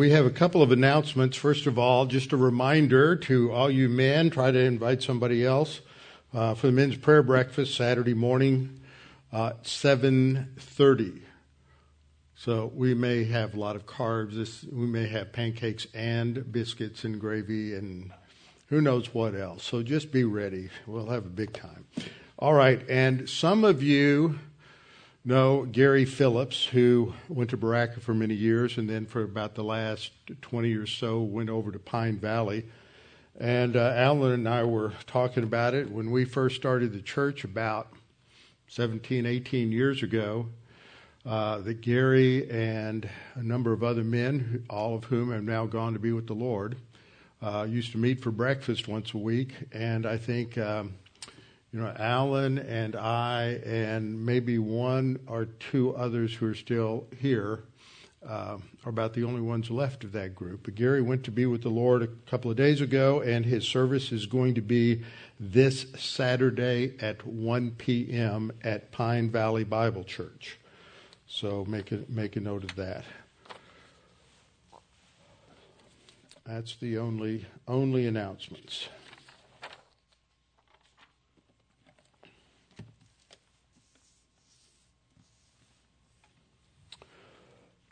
we have a couple of announcements. First of all, just a reminder to all you men, try to invite somebody else uh, for the men's prayer breakfast Saturday morning, uh, 7.30. So we may have a lot of carbs. This, we may have pancakes and biscuits and gravy and who knows what else. So just be ready. We'll have a big time. All right, and some of you know Gary Phillips, who went to Berachah for many years and then for about the last 20 or so went over to Pine Valley. And uh, Alan and I were talking about it when we first started the church about 17, 18 years ago. Uh, that Gary and a number of other men, all of whom have now gone to be with the Lord, uh, used to meet for breakfast once a week. And I think um, you know, Alan and I, and maybe one or two others who are still here, uh, are about the only ones left of that group. But Gary went to be with the Lord a couple of days ago, and his service is going to be this Saturday at 1 p.m. at Pine Valley Bible Church. So make a, make a note of that. That's the only only announcements.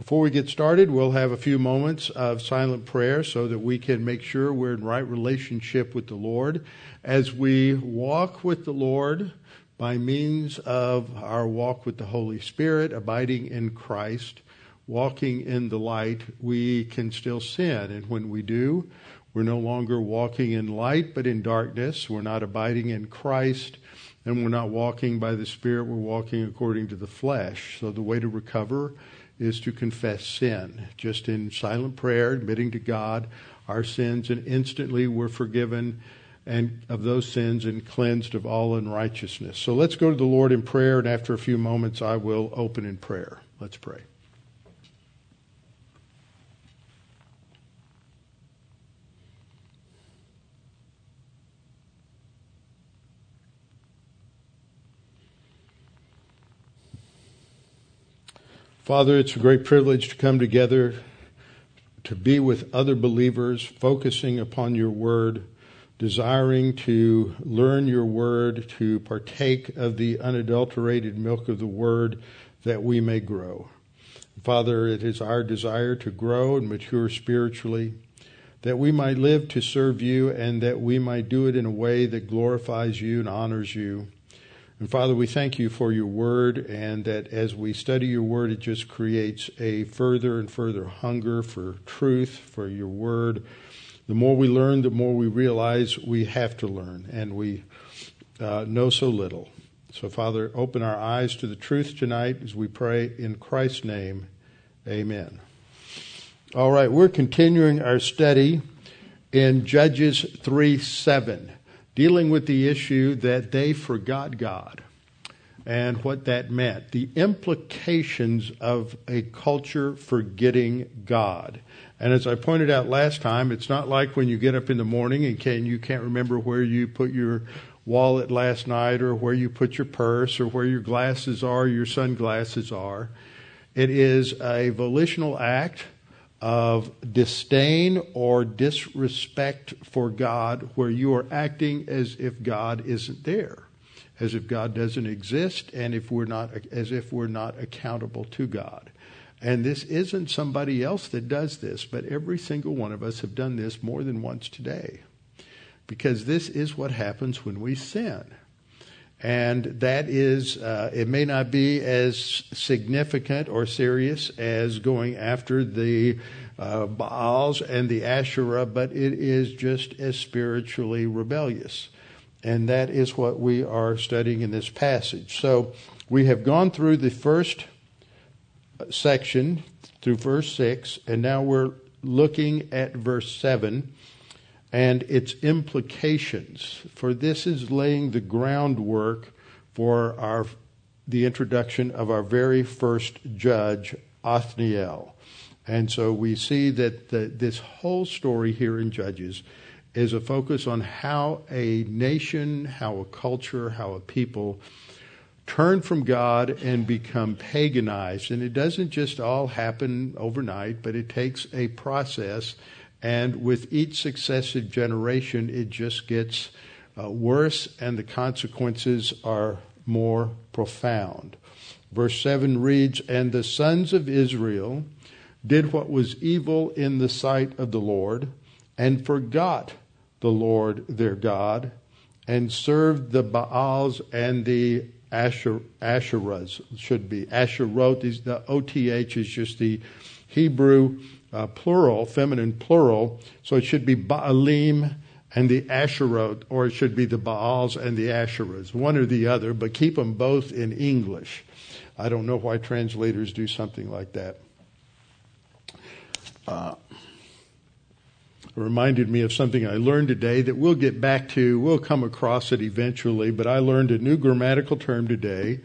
Before we get started, we'll have a few moments of silent prayer so that we can make sure we're in right relationship with the Lord. As we walk with the Lord by means of our walk with the Holy Spirit, abiding in Christ, walking in the light, we can still sin. And when we do, we're no longer walking in light, but in darkness. We're not abiding in Christ, and we're not walking by the Spirit. We're walking according to the flesh. So the way to recover is to confess sin, just in silent prayer, admitting to God our sins, and instantly we're forgiven and of those sins and cleansed of all unrighteousness. So let's go to the Lord in prayer, and after a few moments, I will open in prayer. Let's pray. Father, it's a great privilege to come together to be with other believers, focusing upon your word, desiring to learn your word, to partake of the unadulterated milk of the word that we may grow. Father, it is our desire to grow and mature spiritually, that we might live to serve you and that we might do it in a way that glorifies you and honors you. And Father, we thank you for your word, and that as we study your word, it just creates a further and further hunger for truth, for your word. The more we learn, the more we realize we have to learn, and we uh, know so little. So, Father, open our eyes to the truth tonight as we pray in Christ's name. Amen. All right, we're continuing our study in Judges 3 7 dealing with the issue that they forgot God and what that meant, the implications of a culture forgetting God. And as I pointed out last time, it's not like when you get up in the morning and can, you can't remember where you put your wallet last night or where you put your purse or where your glasses are, your sunglasses are. It is a volitional act of disdain or disrespect for God, where you are acting as if God isn't there, as if God doesn't exist, and if we're not as if we're not accountable to God. And this isn't somebody else that does this, but every single one of us have done this more than once today. Because this is what happens when we sin. And that is, uh, it may not be as significant or serious as going after the uh, Baals and the Asherah, but it is just as spiritually rebellious. And that is what we are studying in this passage. So we have gone through the first section through verse 6, and now we're looking at verse 7 and its implications. For this is laying the groundwork for our the introduction of our very first judge, Othniel. And so we see that the, this whole story here in Judges is a focus on how a nation, how a culture, how a people turn from God and become paganized. And it doesn't just all happen overnight, but it takes a process. And with each successive generation, it just gets uh, worse, and the consequences are more profound. Verse 7 reads And the sons of Israel did what was evil in the sight of the Lord, and forgot the Lord their God, and served the Baals and the Asher, Asherahs should be. Asherot the OTH is just the Hebrew uh, plural, feminine plural. So it should be Baalim and the Asherot, or it should be the Baals and the Asherahs, one or the other, but keep them both in English. I don't know why translators do something like that. Uh, reminded me of something I learned today that we'll get back to. We'll come across it eventually, but I learned a new grammatical term today.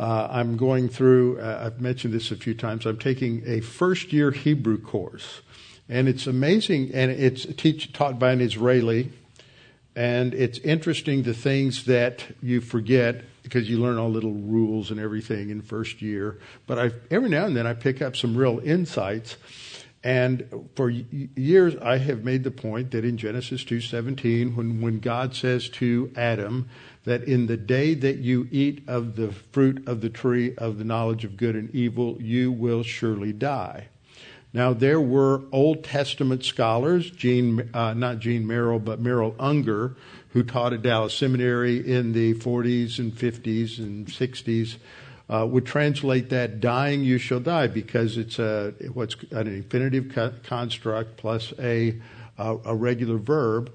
Uh, I'm going through, uh, I've mentioned this a few times, I'm taking a first year Hebrew course. And it's amazing, and it's teach, taught by an Israeli. And it's interesting the things that you forget because you learn all little rules and everything in first year. But I, every now and then I pick up some real insights and for years, I have made the point that in Genesis 2:17, when when God says to Adam that in the day that you eat of the fruit of the tree of the knowledge of good and evil, you will surely die. Now there were Old Testament scholars, Gene, uh, not Gene Merrill, but Merrill Unger, who taught at Dallas Seminary in the 40s and 50s and 60s uh, would translate that dying you shall die because it's a what's an infinitive co- construct plus a, a, a regular verb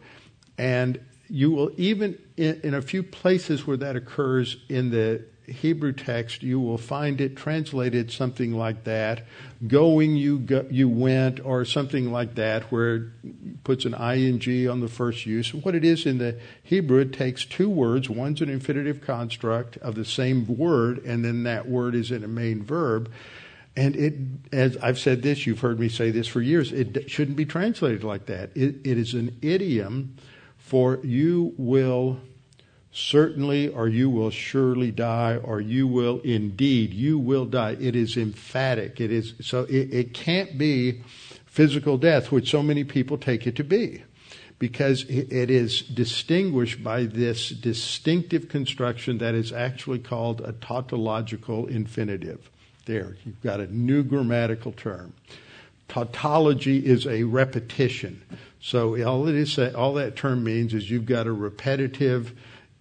and you will even in, in, a few places where that occurs in the Hebrew text, you will find it translated something like that. Going, you go, you went, or something like that, where it puts an ing on the first use. What it is in the Hebrew, it takes two words. One's an infinitive construct of the same word, and then that word is in a main verb. And it, as I've said this, you've heard me say this for years, it shouldn't be translated like that. it, it is an idiom for you will certainly or you will surely die or you will indeed you will die. It is emphatic. It is so it, it, can't be physical death which so many people take it to be because it is distinguished by this distinctive construction that is actually called a tautological infinitive. There you've got a new grammatical term tautology is a repetition so all it is all that term means is you've got a repetitive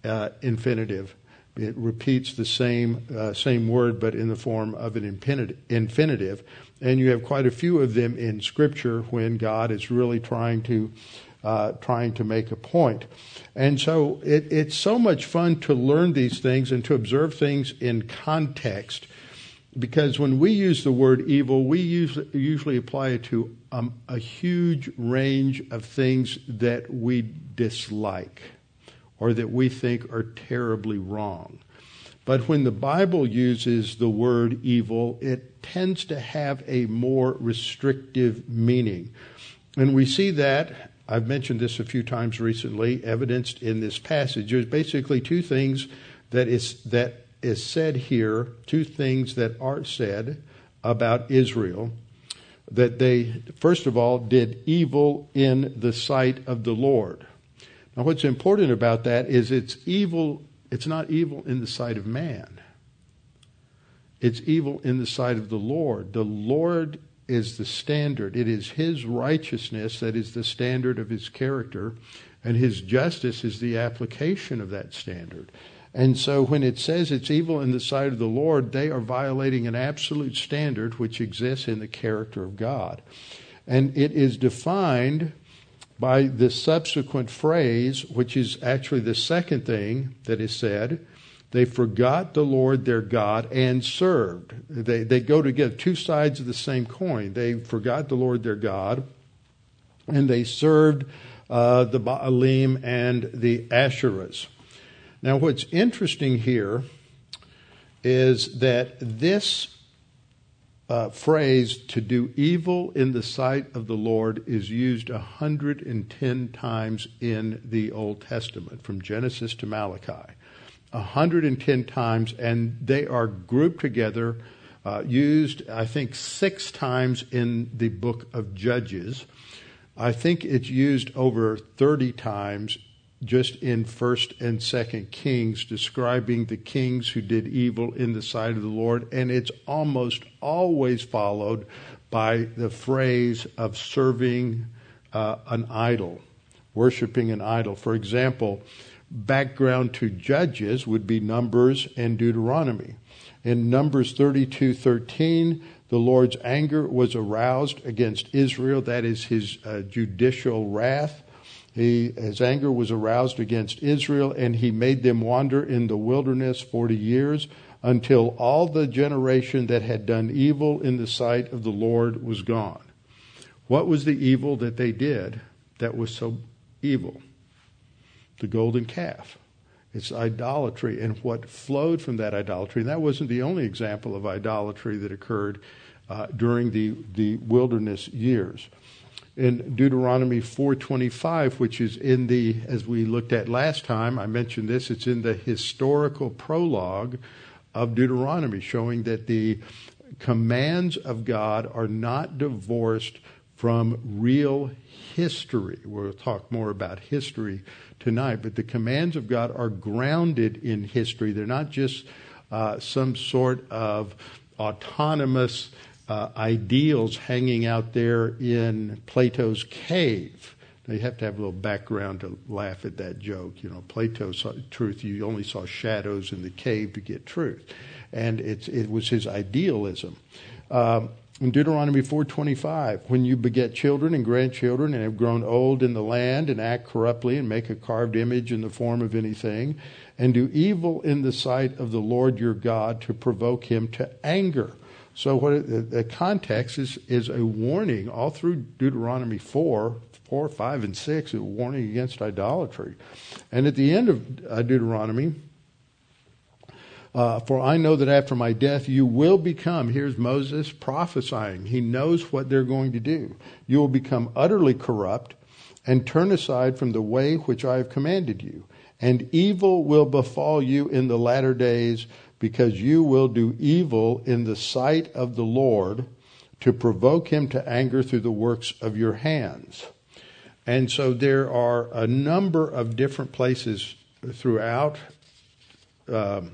uh, infinitive. It repeats the same uh, same word, but in the form of an infinitive. And you have quite a few of them in Scripture when God is really trying to uh, trying to make a point. And so it, it's so much fun to learn these things and to observe things in context. Because when we use the word evil, we usually, usually apply it to um, a huge range of things that we dislike or that we think are terribly wrong. But when the Bible uses the word evil, it tends to have a more restrictive meaning. And we see that, I've mentioned this a few times recently, evidenced in this passage. There's basically two things that is, that is said here, two things that are said about Israel. That they, first of all, did evil in the sight of the Lord. Now, what's important about that is it's evil, it's not evil in the sight of man. it's evil in the sight of the Lord. The Lord is the standard. It is his righteousness that is the standard of his character, and his justice is the application of that standard. And so when it says it's evil in the sight of the Lord, they are violating an absolute standard which exists in the character of God. And it is defined by the subsequent phrase, which is actually the second thing that is said. They forgot the Lord their God and served. They, they go together, two sides of the same coin. They forgot the Lord their God and they served uh, the Baalim and the Asherahs. Now, what's interesting here is that this uh, phrase, to do evil in the sight of the Lord, is used 110 times in the Old Testament, from Genesis to Malachi. 110 times, and they are grouped together, uh, used, I think, six times in the book of Judges. I think it's used over 30 times just in first and second kings describing the kings who did evil in the sight of the lord. And it's almost always followed by the phrase of serving uh, an idol worshiping an idol. For example background to judges would be numbers and deuteronomy. In numbers 32:13 the lord's anger was aroused against israel that is his uh, judicial wrath he, his anger was aroused against Israel, and he made them wander in the wilderness 40 years until all the generation that had done evil in the sight of the Lord was gone. What was the evil that they did that was so evil? The golden calf. It's idolatry and what flowed from that idolatry. And that wasn't the only example of idolatry that occurred uh, during the, the wilderness years in Deuteronomy 4:25 which is in the as we looked at last time I mentioned this it's in the historical prologue of Deuteronomy showing that the commands of God are not divorced from real history. We'll talk more about history tonight but the commands of God are grounded in history. They're not just uh, some sort of autonomous uh, ideals hanging out there in Plato's cave. Now you have to have a little background to laugh at that joke. You know, Plato saw truth. You only saw shadows in the cave to get truth, and it was his idealism. Um, in Deuteronomy 4:25, when you beget children and grandchildren and have grown old in the land and act corruptly and make a carved image in the form of anything, and do evil in the sight of the Lord your God to provoke him to anger so what it, the context is is a warning all through Deuteronomy 4, 4, 5, and 6, a warning against idolatry. And at the end of uh, Deuteronomy, uh, for I know that after my death you will become, here's Moses prophesying. He knows what they're going to do. You will become utterly corrupt and turn aside from the way which I have commanded you. And evil will befall you in the latter days because you will do evil in the sight of the Lord to provoke him to anger through the works of your hands. And so there are a number of different places throughout um,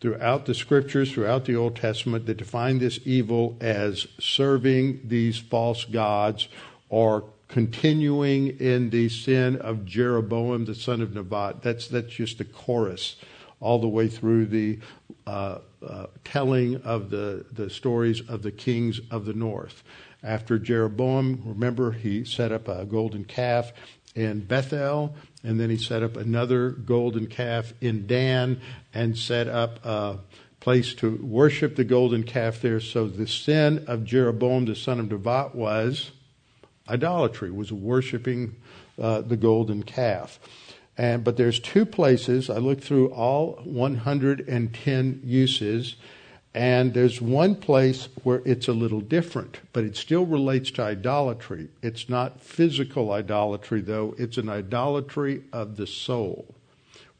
throughout the scriptures, throughout the Old Testament, that define this evil as serving these false gods or continuing in the sin of Jeroboam, the son of Nebat. That's that's just the chorus all the way through the uh, uh, telling of the, the stories of the kings of the north. After Jeroboam, remember, he set up a golden calf in Bethel, and then he set up another golden calf in Dan and set up a place to worship the golden calf there. So the sin of Jeroboam, the son of Nebat, was idolatry, was worshiping uh, the golden calf. And, but there's two places. I looked through all 110 uses, and there's one place where it's a little different, but it still relates to idolatry. It's not physical idolatry, though, it's an idolatry of the soul,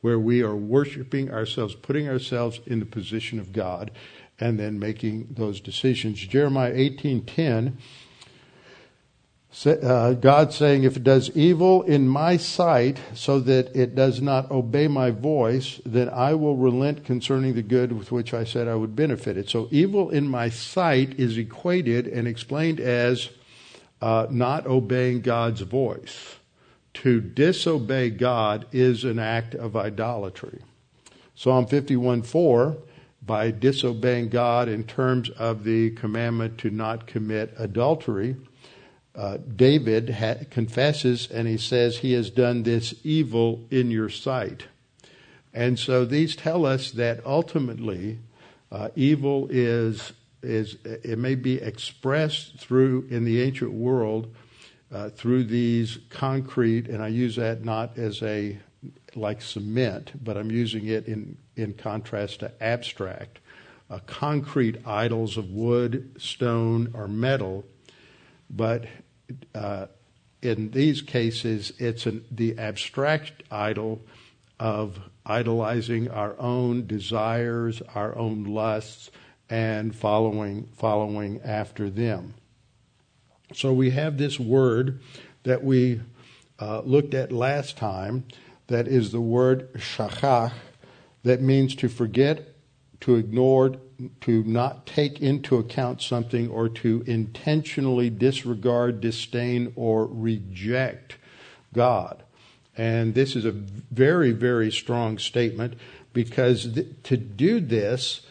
where we are worshiping ourselves, putting ourselves in the position of God, and then making those decisions. Jeremiah 18:10 uh, God saying, If it does evil in my sight, so that it does not obey my voice, then I will relent concerning the good with which I said I would benefit it. So, evil in my sight is equated and explained as uh, not obeying God's voice. To disobey God is an act of idolatry. Psalm 51 4, by disobeying God in terms of the commandment to not commit adultery, uh, David ha- confesses and he says he has done this evil in your sight. And so these tell us that ultimately uh, evil is is it may be expressed through in the ancient world uh, through these concrete, and I use that not as a like cement, but I'm using it in in contrast to abstract, uh, concrete idols of wood, stone, or metal. But in these cases, it's an, the abstract idol of idolizing our own desires, our own lusts, and following following after them. So we have this word that we uh, looked at last time. That is the word shachach, that means to forget, to ignore, to not take into account something or to intentionally disregard, disdain, or reject God. And this is a very, very strong statement because th- to do this,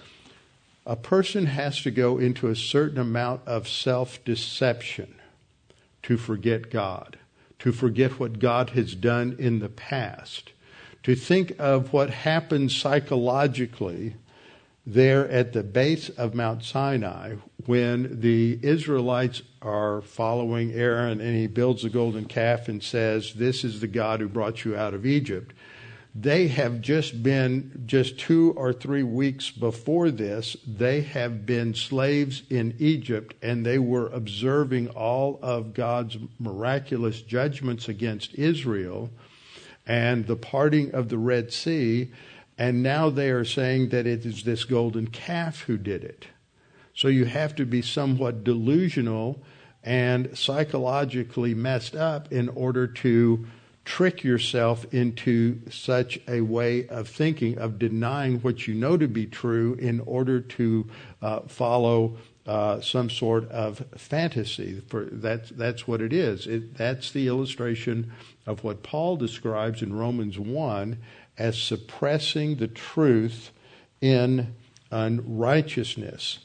a person has to go into a certain amount of self deception to forget God, to forget what God has done in the past, to think of what happened psychologically there at the base of Mount Sinai when the Israelites are following Aaron and he builds a golden calf and says, This is the God who brought you out of Egypt. They have just been, just two or three weeks before this, they have been slaves in Egypt and they were observing all of God's miraculous judgments against Israel and the parting of the Red Sea and now they are saying that it is this golden calf who did it. So you have to be somewhat delusional and psychologically messed up in order to trick yourself into such a way of thinking, of denying what you know to be true in order to uh, follow uh, some sort of fantasy. For that's that's what it is. It, that's the illustration of what Paul describes in Romans one as suppressing the truth in unrighteousness.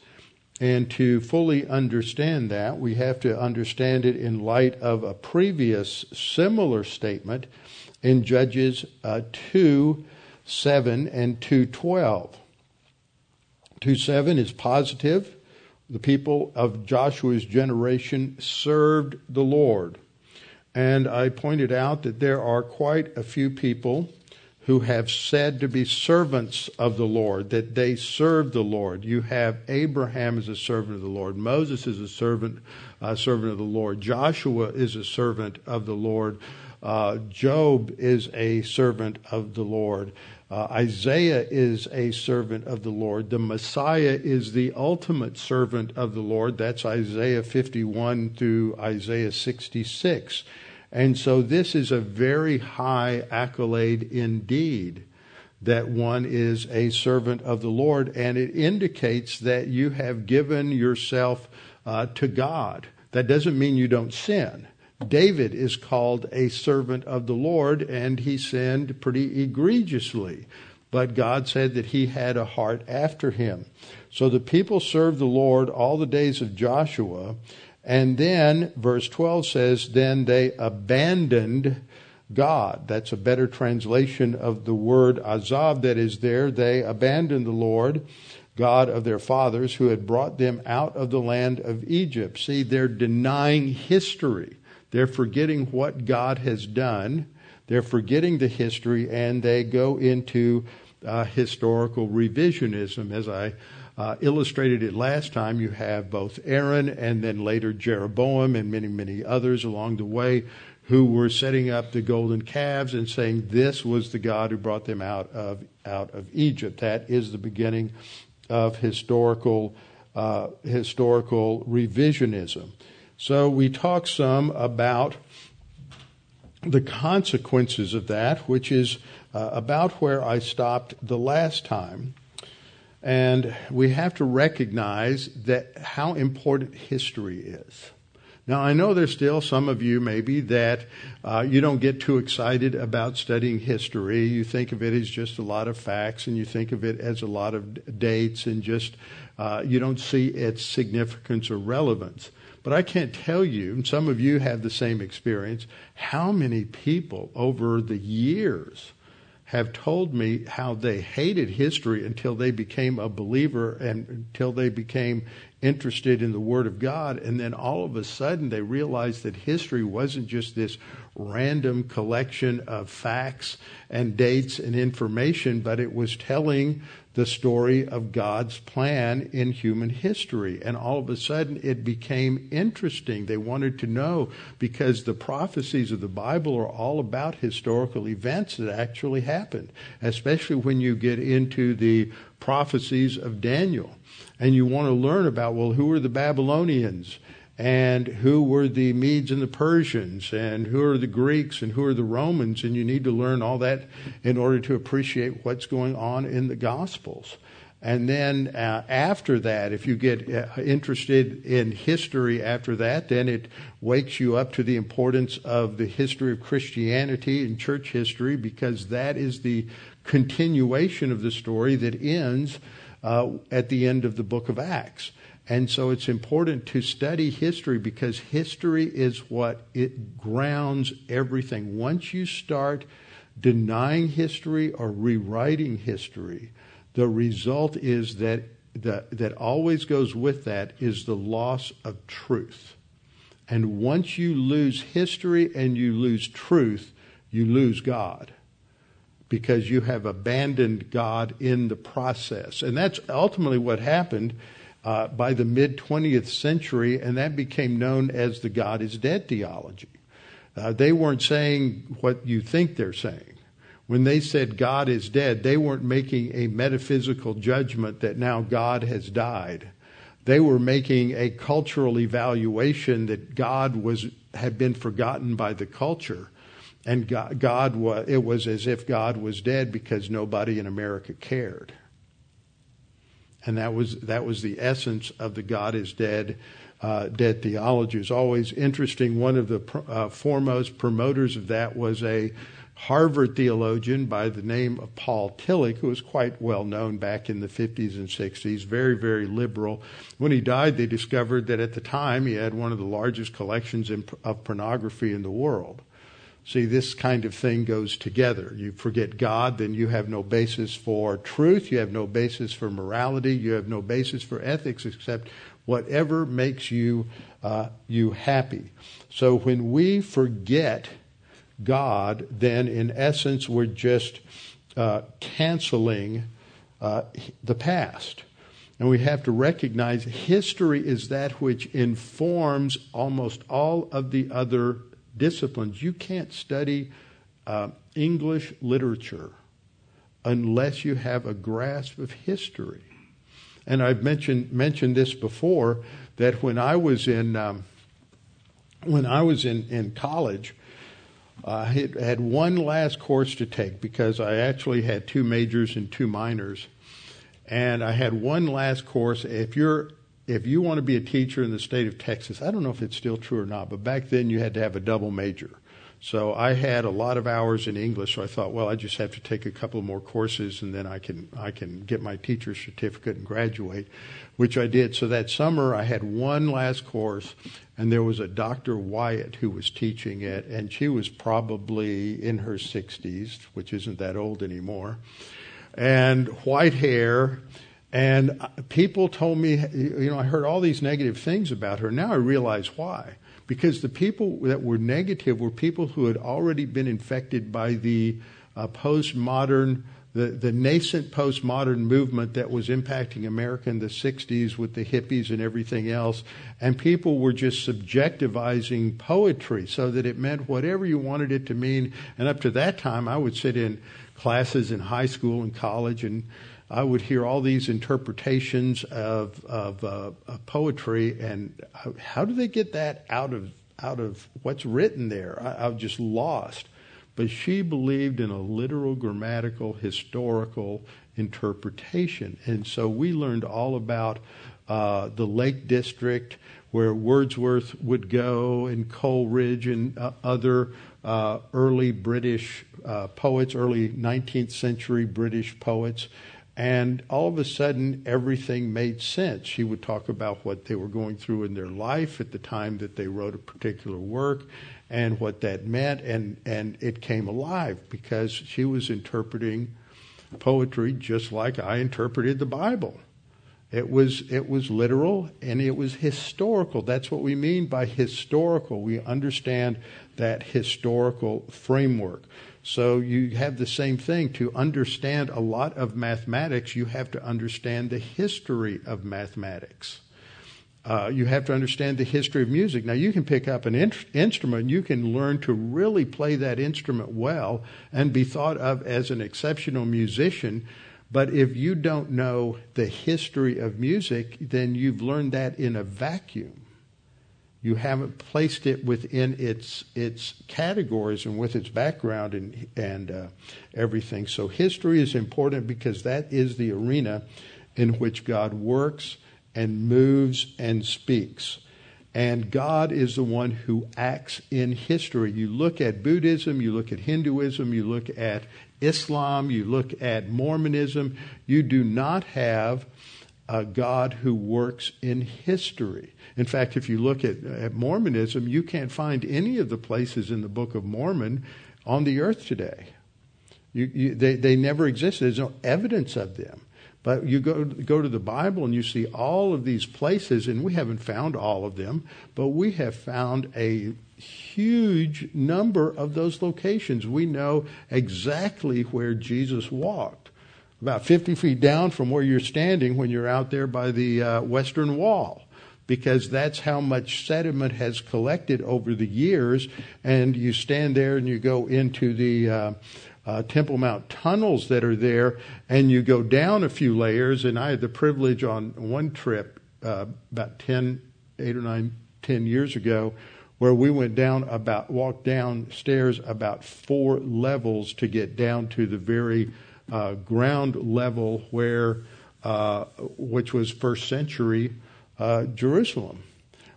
And to fully understand that, we have to understand it in light of a previous similar statement in Judges uh, 2 7 and 2 12. 2 7 is positive. The people of Joshua's generation served the Lord. And I pointed out that there are quite a few people who have said to be servants of the Lord, that they serve the Lord. You have Abraham as a servant of the Lord. Moses is a servant, uh, servant of the Lord. Joshua is a servant of the Lord. Uh, Job is a servant of the Lord. Uh, Isaiah is a servant of the Lord. The Messiah is the ultimate servant of the Lord. That's Isaiah 51 through Isaiah 66. And so this is a very high accolade indeed that one is a servant of the Lord, and it indicates that you have given yourself uh, to God. That doesn't mean you don't sin. David is called a servant of the Lord, and he sinned pretty egregiously. But God said that he had a heart after him. So the people served the Lord all the days of Joshua, and then verse 12 says, Then they abandoned God. That's a better translation of the word azab that is there. They abandoned the Lord, God of their fathers, who had brought them out of the land of Egypt. See, they're denying history. They're forgetting what God has done. They're forgetting the history and they go into uh, historical revisionism, as I uh, illustrated it last time. You have both Aaron and then later Jeroboam and many, many others along the way who were setting up the golden calves and saying this was the God who brought them out of out of Egypt. That is the beginning of historical uh, historical revisionism. So we talk some about the consequences of that, which is uh, about where I stopped the last time. And we have to recognize that how important history is. Now, I know there's still some of you maybe that uh, you don't get too excited about studying history. You think of it as just a lot of facts and you think of it as a lot of dates and just uh, you don't see its significance or relevance. But I can't tell you, and some of you have the same experience, how many people over the years have told me how they hated history until they became a believer and until they became interested in the Word of God. And then all of a sudden they realized that history wasn't just this random collection of facts and dates and information, but it was telling the story of God's plan in human history. And all of a sudden it became interesting. They wanted to know because the prophecies of the Bible are all about historical events that actually happened, especially when you get into the prophecies of Daniel. And you want to learn about, well, who are the Babylonians? And who were the Medes and the Persians, and who are the Greeks, and who are the Romans, and you need to learn all that in order to appreciate what's going on in the Gospels. And then uh, after that, if you get uh, interested in history after that, then it wakes you up to the importance of the history of Christianity and church history because that is the continuation of the story that ends uh, at the end of the book of Acts. And so it's important to study history because history is what it grounds everything. Once you start denying history or rewriting history, the result is that the, that always goes with that is the loss of truth. And once you lose history and you lose truth, you lose God because you have abandoned God in the process. And that's ultimately what happened uh, by the mid 20th century, and that became known as the God is dead theology. Uh, they weren't saying what you think they're saying. When they said God is dead, they weren't making a metaphysical judgment that now God has died. They were making a cultural evaluation that God was had been forgotten by the culture, and God, God was, it was as if God was dead because nobody in America cared and that was that was the essence of the God is dead. Uh, dead theology is always interesting. One of the uh, foremost promoters of that was a Harvard theologian by the name of Paul Tillich, who was quite well known back in the 50s and 60s, very, very liberal. When he died, they discovered that at the time he had one of the largest collections in, of pornography in the world. See, this kind of thing goes together. You forget God, then you have no basis for truth, you have no basis for morality, you have no basis for ethics except whatever makes you uh, you happy. So when we forget God, then in essence we're just uh, canceling uh, the past. And we have to recognize history is that which informs almost all of the other disciplines. You can't study uh, English literature unless you have a grasp of history. And I've mentioned mentioned this before that when I was in um, when I was in in college, I had one last course to take because I actually had two majors and two minors, and I had one last course. If you're if you want to be a teacher in the state of Texas, I don't know if it's still true or not, but back then you had to have a double major. So I had a lot of hours in English, so I thought, well, I just have to take a couple more courses and then I can I can get my teacher's certificate and graduate, which I did. So that summer I had one last course and there was a Dr. Wyatt who was teaching it and she was probably in her 60s, which isn't that old anymore. And white hair and people told me, you know, I heard all these negative things about her. Now I realize why. Because the people that were negative were people who had already been infected by the uh, postmodern, the, the nascent postmodern movement that was impacting America in the 60s with the hippies and everything else. And people were just subjectivizing poetry so that it meant whatever you wanted it to mean. And up to that time, I would sit in classes in high school and college and I would hear all these interpretations of, of, uh, of poetry, and how, how, do they get that out of out of what's written there? I, I was just lost. But she believed in a literal, grammatical, historical interpretation, and so we learned all about uh, the Lake District, where Wordsworth would go, and Coleridge, and uh, other uh, early British uh, poets, early 19th century British poets. And all of a sudden, everything made sense. She would talk about what they were going through in their life at the time that they wrote a particular work and what that meant. And, and it came alive because she was interpreting poetry just like I interpreted the Bible. It was, it was literal and it was historical. That's what we mean by historical. We understand that historical framework. So you have the same thing. To understand a lot of mathematics, you have to understand the history of mathematics. Uh, you have to understand the history of music. Now, you can pick up an in- instrument, you can learn to really play that instrument well and be thought of as an exceptional musician but if you don't know the history of music, then you've learned that in a vacuum. You haven't placed it within its its categories and with its background and and uh, everything. So history is important because that is the arena in which God works and moves and speaks. And God is the one who acts in history. You look at Buddhism, you look at Hinduism, you look at Islam, you look at Mormonism, you do not have a God who works in history. In fact, if you look at, at Mormonism, you can't find any of the places in the Book of Mormon on the earth today. You, you, they, they never existed. There's no evidence of them. But you go, go to the Bible and you see all of these places, and we haven't found all of them, but we have found a huge number of those locations. We know exactly where Jesus walked. About 50 feet down from where you're standing when you're out there by the uh, Western Wall because that's how much sediment has collected over the years. And you stand there and you go into the uh, uh, Temple Mount tunnels that are there, and you go down a few layers. And I had the privilege on one trip uh, about 10, 8 or 9, 10 years ago where we went down about, walked downstairs about four levels to get down to the very uh, ground level where, uh, which was first century uh, Jerusalem.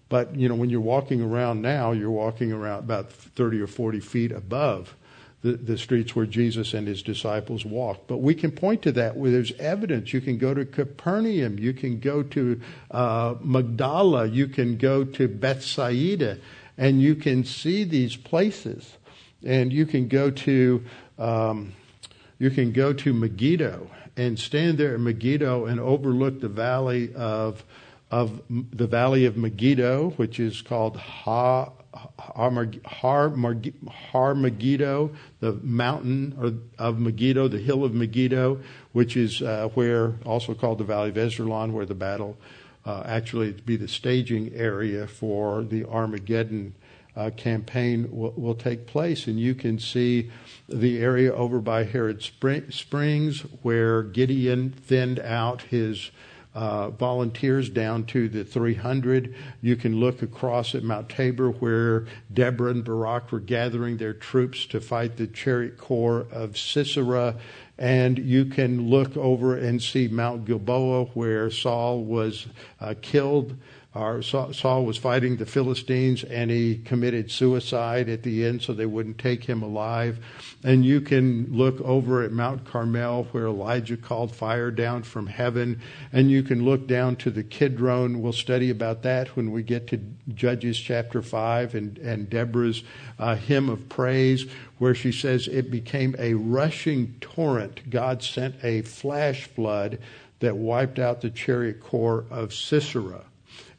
But, you know, when you're walking around now, you're walking around about 30 or 40 feet above the, the streets where Jesus and his disciples walked. But we can point to that where there's evidence. You can go to Capernaum, you can go to uh, Magdala, you can go to Bethsaida and you can see these places. And you can go to um, you can go to Megiddo and stand there at Megiddo and overlook the valley of of the valley of Megiddo, which is called Ha Har, Megiddo, the mountain of Megiddo, the hill of Megiddo, which is uh, where also called the Valley of Esdraelon, where the battle uh, actually be the staging area for the Armageddon uh, campaign will, will, take place. And you can see the area over by Harod Springs where Gideon thinned out his uh, volunteers down to the 300. You can look across at Mount Tabor where Deborah and Barak were gathering their troops to fight the chariot corps of Sisera and you can look over and see Mount Gilboa where Saul was uh, killed. Our, Saul was fighting the Philistines and he committed suicide at the end so they wouldn't take him alive. And you can look over at Mount Carmel where Elijah called fire down from heaven. And you can look down to the Kidron. We'll study about that when we get to Judges chapter 5 and, and Deborah's uh, hymn of praise where she says it became a rushing torrent. God sent a flash flood that wiped out the chariot corps of Sisera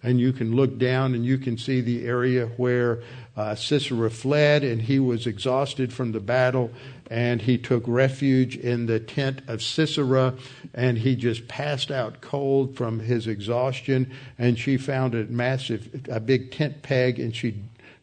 and you can look down and you can see the area where uh, Sisera fled and he was exhausted from the battle and he took refuge in the tent of Sisera and he just passed out cold from his exhaustion and she found a massive a big tent peg and she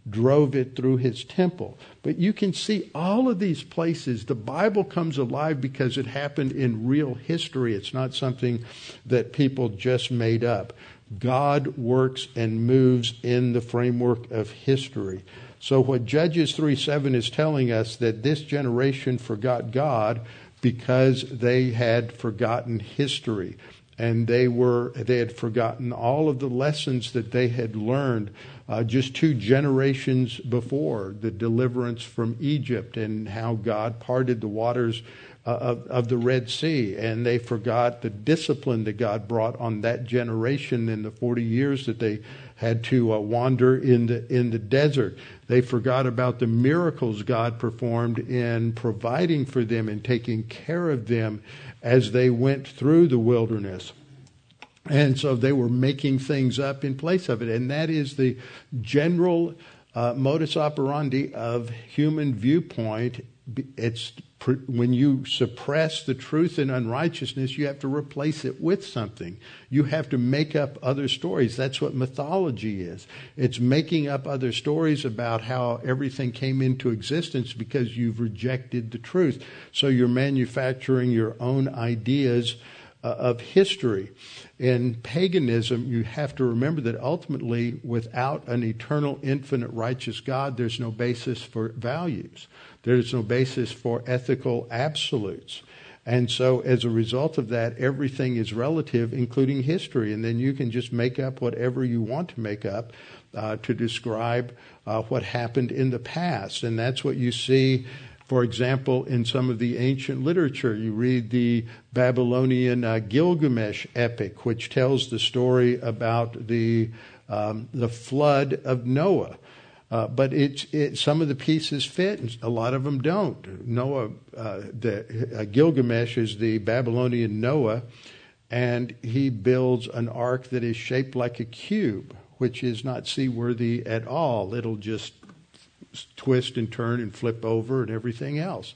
drove it through his temple. But you can see all of these places, the Bible comes alive because it happened in real history. It's not something that people just made up. God works and moves in the framework of history. So what Judges 3 7 is telling us that this generation forgot God because they had forgotten history and they were they had forgotten all of the lessons that they had learned uh, just two generations before the deliverance from Egypt and how God parted the waters of, of the Red Sea, and they forgot the discipline that God brought on that generation in the 40 years that they had to uh, wander in the in the desert. They forgot about the miracles God performed in providing for them and taking care of them as they went through the wilderness. And so they were making things up in place of it. And that is the general uh, modus operandi of human viewpoint. It's when you suppress the truth and unrighteousness, you have to replace it with something. You have to make up other stories. That's what mythology is. It's making up other stories about how everything came into existence because you've rejected the truth. So you're manufacturing your own ideas uh, of history. In paganism, you have to remember that ultimately, without an eternal, infinite, righteous God, there's no basis for values. There's no basis for ethical absolutes. And so, as a result of that, everything is relative, including history. And then you can just make up whatever you want to make up uh, to describe uh, what happened in the past. And that's what you see, for example, in some of the ancient literature. You read the Babylonian uh, Gilgamesh epic, which tells the story about the, um, the flood of Noah. Uh, but it's it, some of the pieces fit, and a lot of them don't. Noah, uh, the, uh, Gilgamesh is the Babylonian Noah, and he builds an ark that is shaped like a cube, which is not seaworthy at all. It'll just twist and turn and flip over and everything else.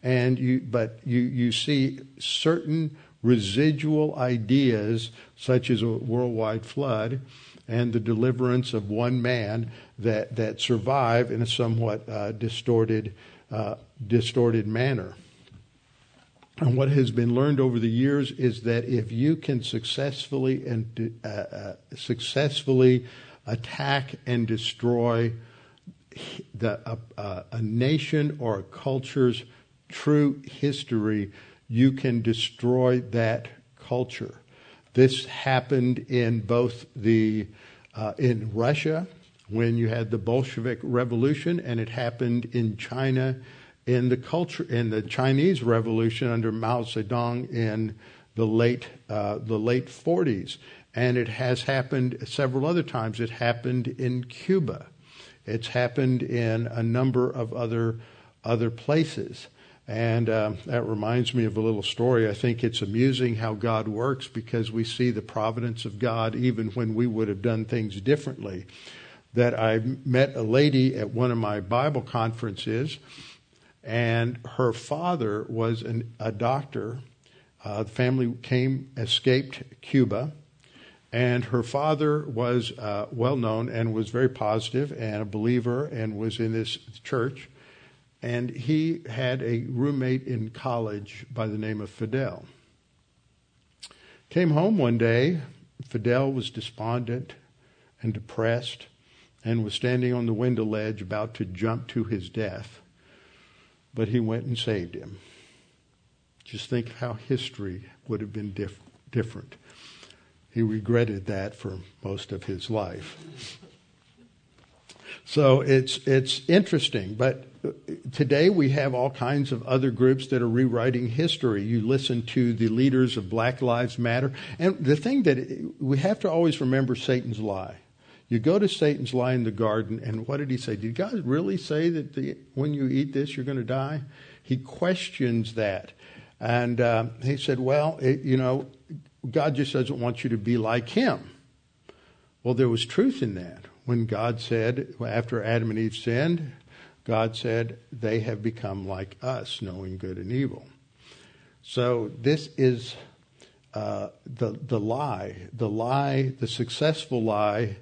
And you, but you you see certain residual ideas, such as a worldwide flood and the deliverance of one man that, that survive in a somewhat uh, distorted, uh, distorted manner. And what has been learned over the years is that if you can successfully and uh, uh successfully attack and destroy the, a nation or a culture's true history, you can destroy that culture. This happened in both the uh, in Russia when you had the Bolshevik Revolution, and it happened in China in the culture in the Chinese Revolution under Mao Zedong in the late uh, the late 40s, and it has happened several other times. It happened in Cuba. It's happened in a number of other other places. And uh, that reminds me of a little story. I think it's amusing how God works because we see the providence of God even when we would have done things differently. That I met a lady at one of my Bible conferences, and her father was an, a doctor. Uh, the family came, escaped Cuba, and her father was uh, well known and was very positive and a believer and was in this church and he had a roommate in college by the name of Fidel. Came home one day, Fidel was despondent and depressed and was standing on the window ledge about to jump to his death, but he went and saved him. Just think how history would have been diff- different. He regretted that for most of his life. So it's it's interesting, but today we have all kinds of other groups that are rewriting history. You listen to the leaders of Black Lives Matter, and the thing that we have to always remember Satan's lie. You go to Satan's lie in the garden, and what did he say? Did God really say that the, when you eat this you're going to die? He questions that, and uh, he said, "Well, it, you know, God just doesn't want you to be like Him." Well, there was truth in that when God said, after Adam and Eve sinned, God said, they have become like us, knowing good and evil. So this is uh, the, the lie. The lie, the successful lie,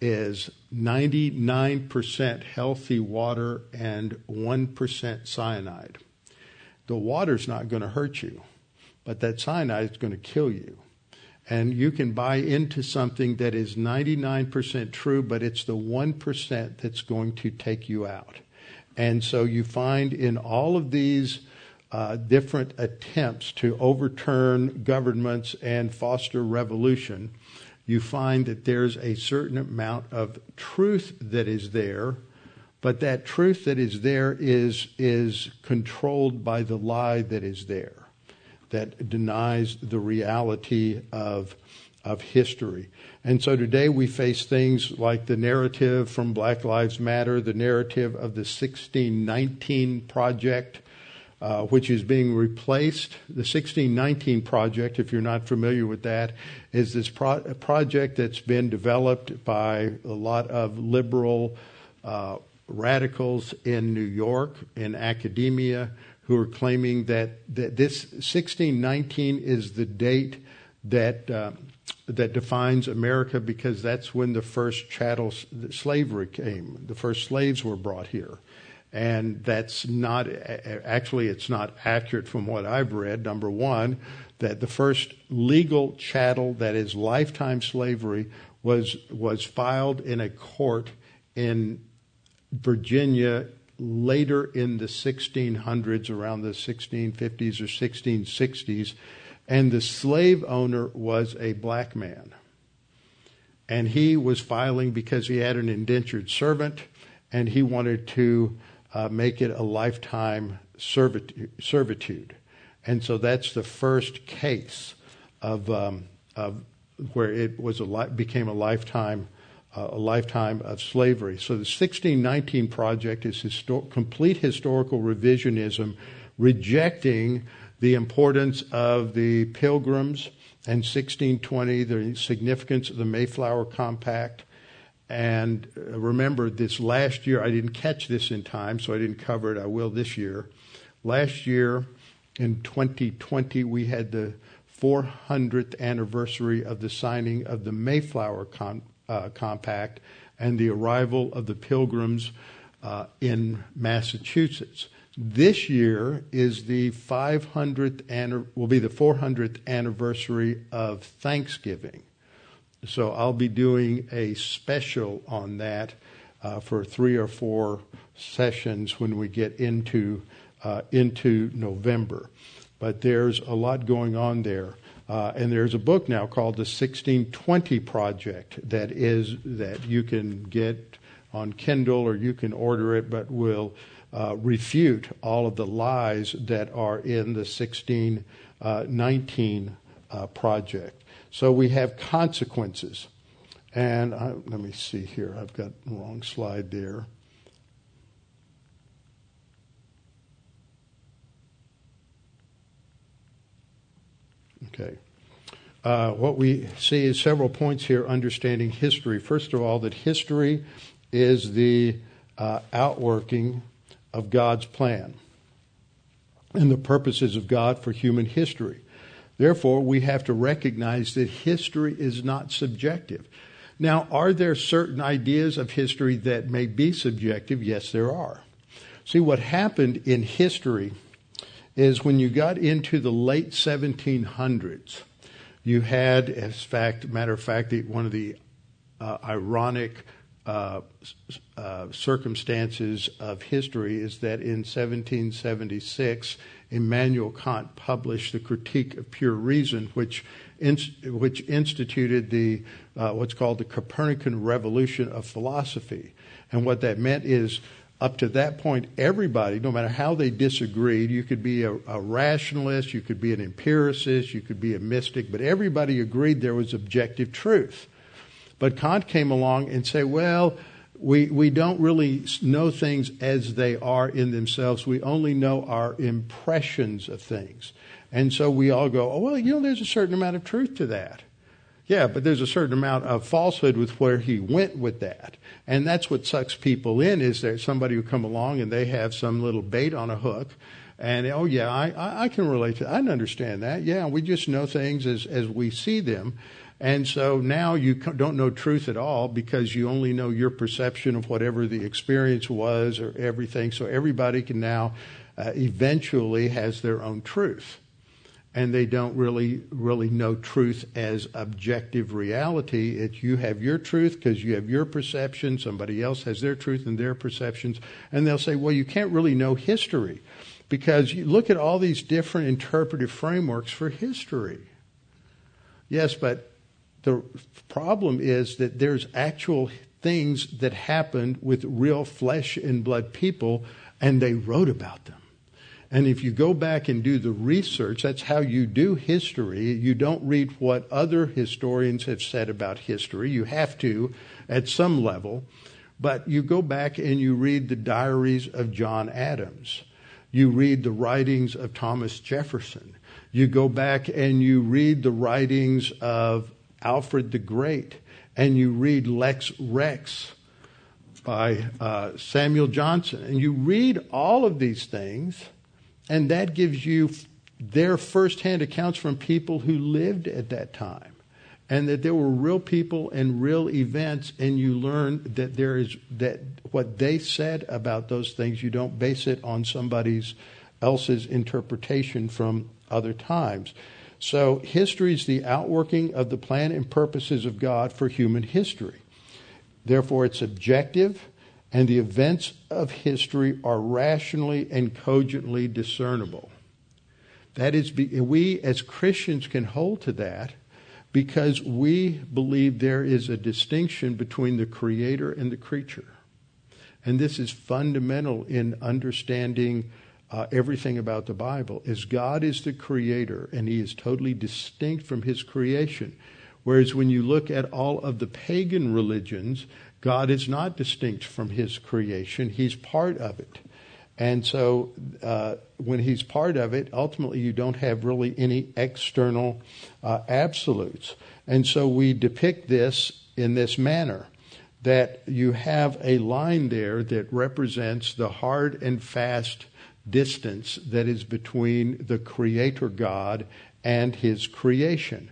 is 99% healthy water and 1% cyanide. The water's not going to hurt you, but that cyanide is going to kill you. And you can buy into something that is 99% true, but it's the 1% that's going to take you out. And so you find in all of these uh, different attempts to overturn governments and foster revolution, you find that there's a certain amount of truth that is there, but that truth that is there is, is controlled by the lie that is there that denies the reality of, of history. And so today we face things like the narrative from Black Lives Matter, the narrative of the 1619 Project, uh, which is being replaced. The 1619 Project, if you're not familiar with that, is this pro- project that's been developed by a lot of liberal uh, radicals in New York, in academia, who are claiming that, that this 1619 is the date that uh, that defines America because that's when the first chattel slavery came. The first slaves were brought here. And that's not, actually, it's not accurate from what I've read. Number one, that the first legal chattel that is lifetime slavery was, was filed in a court in Virginia later in the 1600s, around the 1650s or 1660s, and the slave owner was a black man. And he was filing because he had an indentured servant and he wanted to uh, make it a lifetime servitude. And so that's the first case of, um, of where it was a li- became a lifetime uh, a lifetime of slavery. So the 1619 project is histor- complete historical revisionism, rejecting the importance of the Pilgrims and 1620, the significance of the Mayflower Compact. And uh, remember, this last year, I didn't catch this in time, so I didn't cover it. I will this year. Last year, in 2020, we had the 400th anniversary of the signing of the Mayflower Compact uh, Compact and the arrival of the Pilgrims uh, in Massachusetts. This year is the 500th will be the 400th anniversary of Thanksgiving. So I'll be doing a special on that uh, for three or four sessions when we get into uh, into November. But there's a lot going on there. Uh, and there's a book now called the 1620 Project that is that you can get on Kindle or you can order it, but will uh, refute all of the lies that are in the 1619 uh, project. So we have consequences. And I, let me see here. I've got the wrong slide there. Okay. Uh, what we see is several points here understanding history. First of all, that history is the uh, outworking of God's plan and the purposes of God for human history. Therefore, we have to recognize that history is not subjective. Now, are there certain ideas of history that may be subjective? Yes, there are. See, what happened in history is when you got into the late 1700s, you had, as fact, matter of fact, one of the uh, ironic uh, uh, circumstances of history is that in 1776, Immanuel Kant published the Critique of Pure Reason, which which instituted the uh, what's called the Copernican revolution of philosophy. And what that meant is up to that point, everybody, no matter how they disagreed, you could be a, a, rationalist, you could be an empiricist, you could be a mystic, but everybody agreed there was objective truth. But Kant came along and said, well, we, we don't really know things as they are in themselves. We only know our impressions of things. And so we all go, oh, well, you know, there's a certain amount of truth to that. Yeah, but there's a certain amount of falsehood with where he went with that. And that's what sucks people in is there somebody who come along and they have some little bait on a hook and oh yeah, I, I can relate to that. I understand that. Yeah, we just know things as, as we see them. And so now you don't know truth at all because you only know your perception of whatever the experience was or everything. So everybody can now uh, eventually has their own truth. And they don't really, really know truth as objective reality. It's you have your truth because you have your perception. Somebody else has their truth and their perceptions. And they'll say, well, you can't really know history because you look at all these different interpretive frameworks for history. Yes, but the problem is that there's actual things that happened with real flesh and blood people, and they wrote about them. And if you go back and do the research, that's how you do history. You don't read what other historians have said about history. You have to at some level. But you go back and you read the diaries of John Adams. You read the writings of Thomas Jefferson. You go back and you read the writings of Alfred the Great. And you read Lex Rex by uh, Samuel Johnson. And you read all of these things and that gives you their firsthand accounts from people who lived at that time. And that there were real people and real events, and you learn that there is that what they said about those things, you don't base it on somebody's else's interpretation from other times. So, history is the outworking of the plan and purposes of God for human history. Therefore, it's objective, and the events of history are rationally and cogently discernible. That is, we as Christians can hold to that because we believe there is a distinction between the creator and the creature. And this is fundamental in understanding uh, everything about the Bible is God is the creator and he is totally distinct from his creation. Whereas when you look at all of the pagan religions, God is not distinct from his creation, he's part of it. And so uh, when he's part of it, ultimately you don't have really any external uh, absolutes. And so we depict this in this manner that you have a line there that represents the hard and fast distance that is between the Creator God and His creation.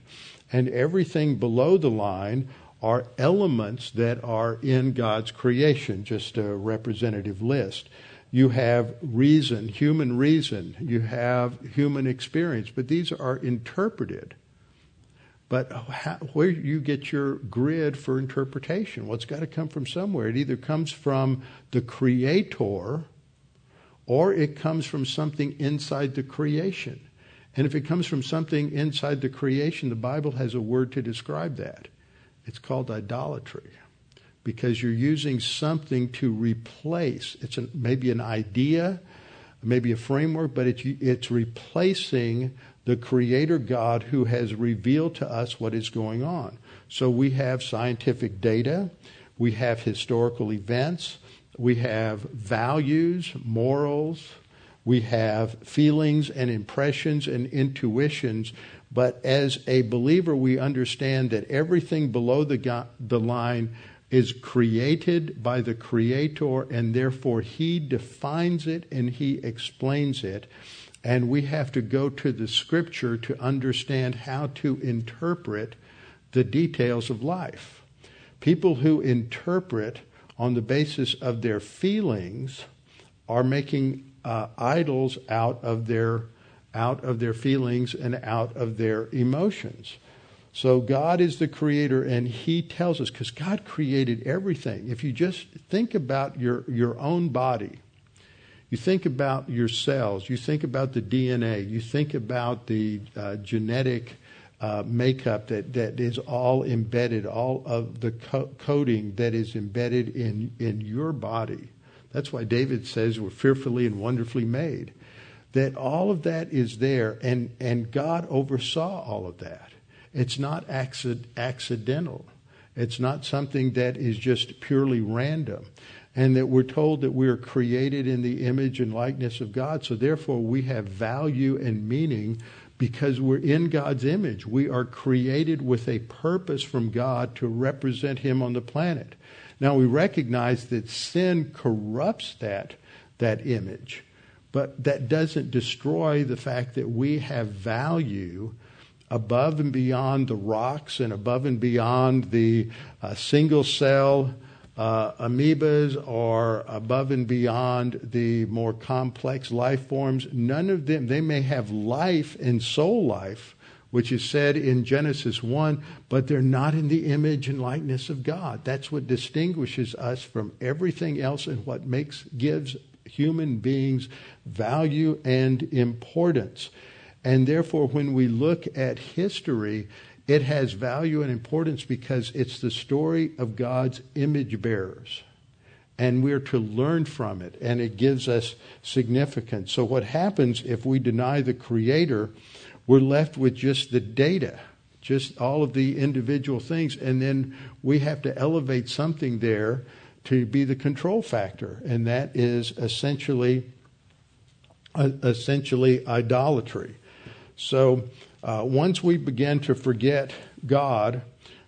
And everything below the line are elements that are in God's creation, just a representative list. You have reason, human reason, you have human experience, but these are interpreted. But how, where you get your grid for interpretation? Well, it's got to come from somewhere. It either comes from the creator or it comes from something inside the creation. And if it comes from something inside the creation, the Bible has a word to describe that. It's called idolatry because you're using something to replace. It's an, maybe an idea, maybe a framework, but it's, it's replacing the Creator God who has revealed to us what is going on. So we have scientific data, we have historical events, we have values, morals, we have feelings and impressions and intuitions but as a believer, we understand that everything below the, the line is created by the Creator, and therefore He defines it and He explains it. And we have to go to the Scripture to understand how to interpret the details of life. People who interpret on the basis of their feelings are making uh, idols out of their out of their feelings and out of their emotions. So God is the creator, and He tells us, because God created everything. If you just think about your, your own body, you think about your cells, you think about the DNA, you think about the uh, genetic uh, makeup that, that is all embedded, all of the co- coding that is embedded in, in your body. That's why David says we're fearfully and wonderfully made that all of that is there, and, and God oversaw all of that. It's not accident, accidental. It's not something that is just purely random. And that we're told that we're created in the image and likeness of God. So therefore, we have value and meaning because we're in God's image. We are created with a purpose from God to represent Him on the planet. Now, we recognize that sin corrupts that, that image. But that doesn't destroy the fact that we have value above and beyond the rocks and above and beyond the uh, single cell uh, amoebas or above and beyond the more complex life forms. None of them, they may have life and soul life, which is said in Genesis 1, but they're not in the image and likeness of God. That's what distinguishes us from everything else and what makes gives human beings value and importance. And therefore, when we look at history, it has value and importance because it's the story of God's image bearers. And we're to learn from it, and it gives us significance. So, what happens if we deny the Creator? We're left with just the data, just all of the individual things, and then we have to elevate something there to be the control factor, and that is essentially essentially idolatry. So uh, once we begin to forget God,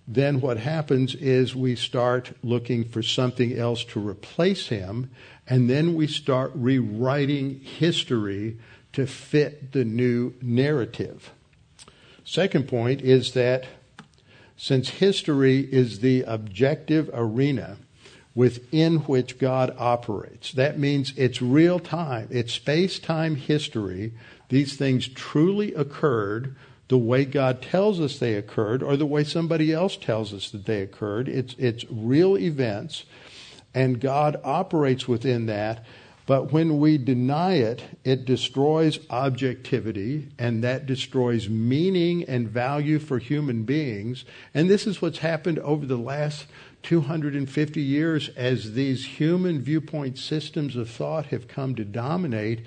then what happens is we start looking for something else to replace him, and then we start rewriting history to fit the new narrative. Second point is that since history is the objective arena within which God operates, that means it's real time, it's space time history these things truly occurred the way God tells us they occurred or the way somebody else tells us that they occurred. It's, it's real events, and God operates within that. But when we deny it, it destroys objectivity, and that destroys meaning and value for human beings. And this is what's happened over the last 250 years as these human viewpoint systems of thought have come to dominate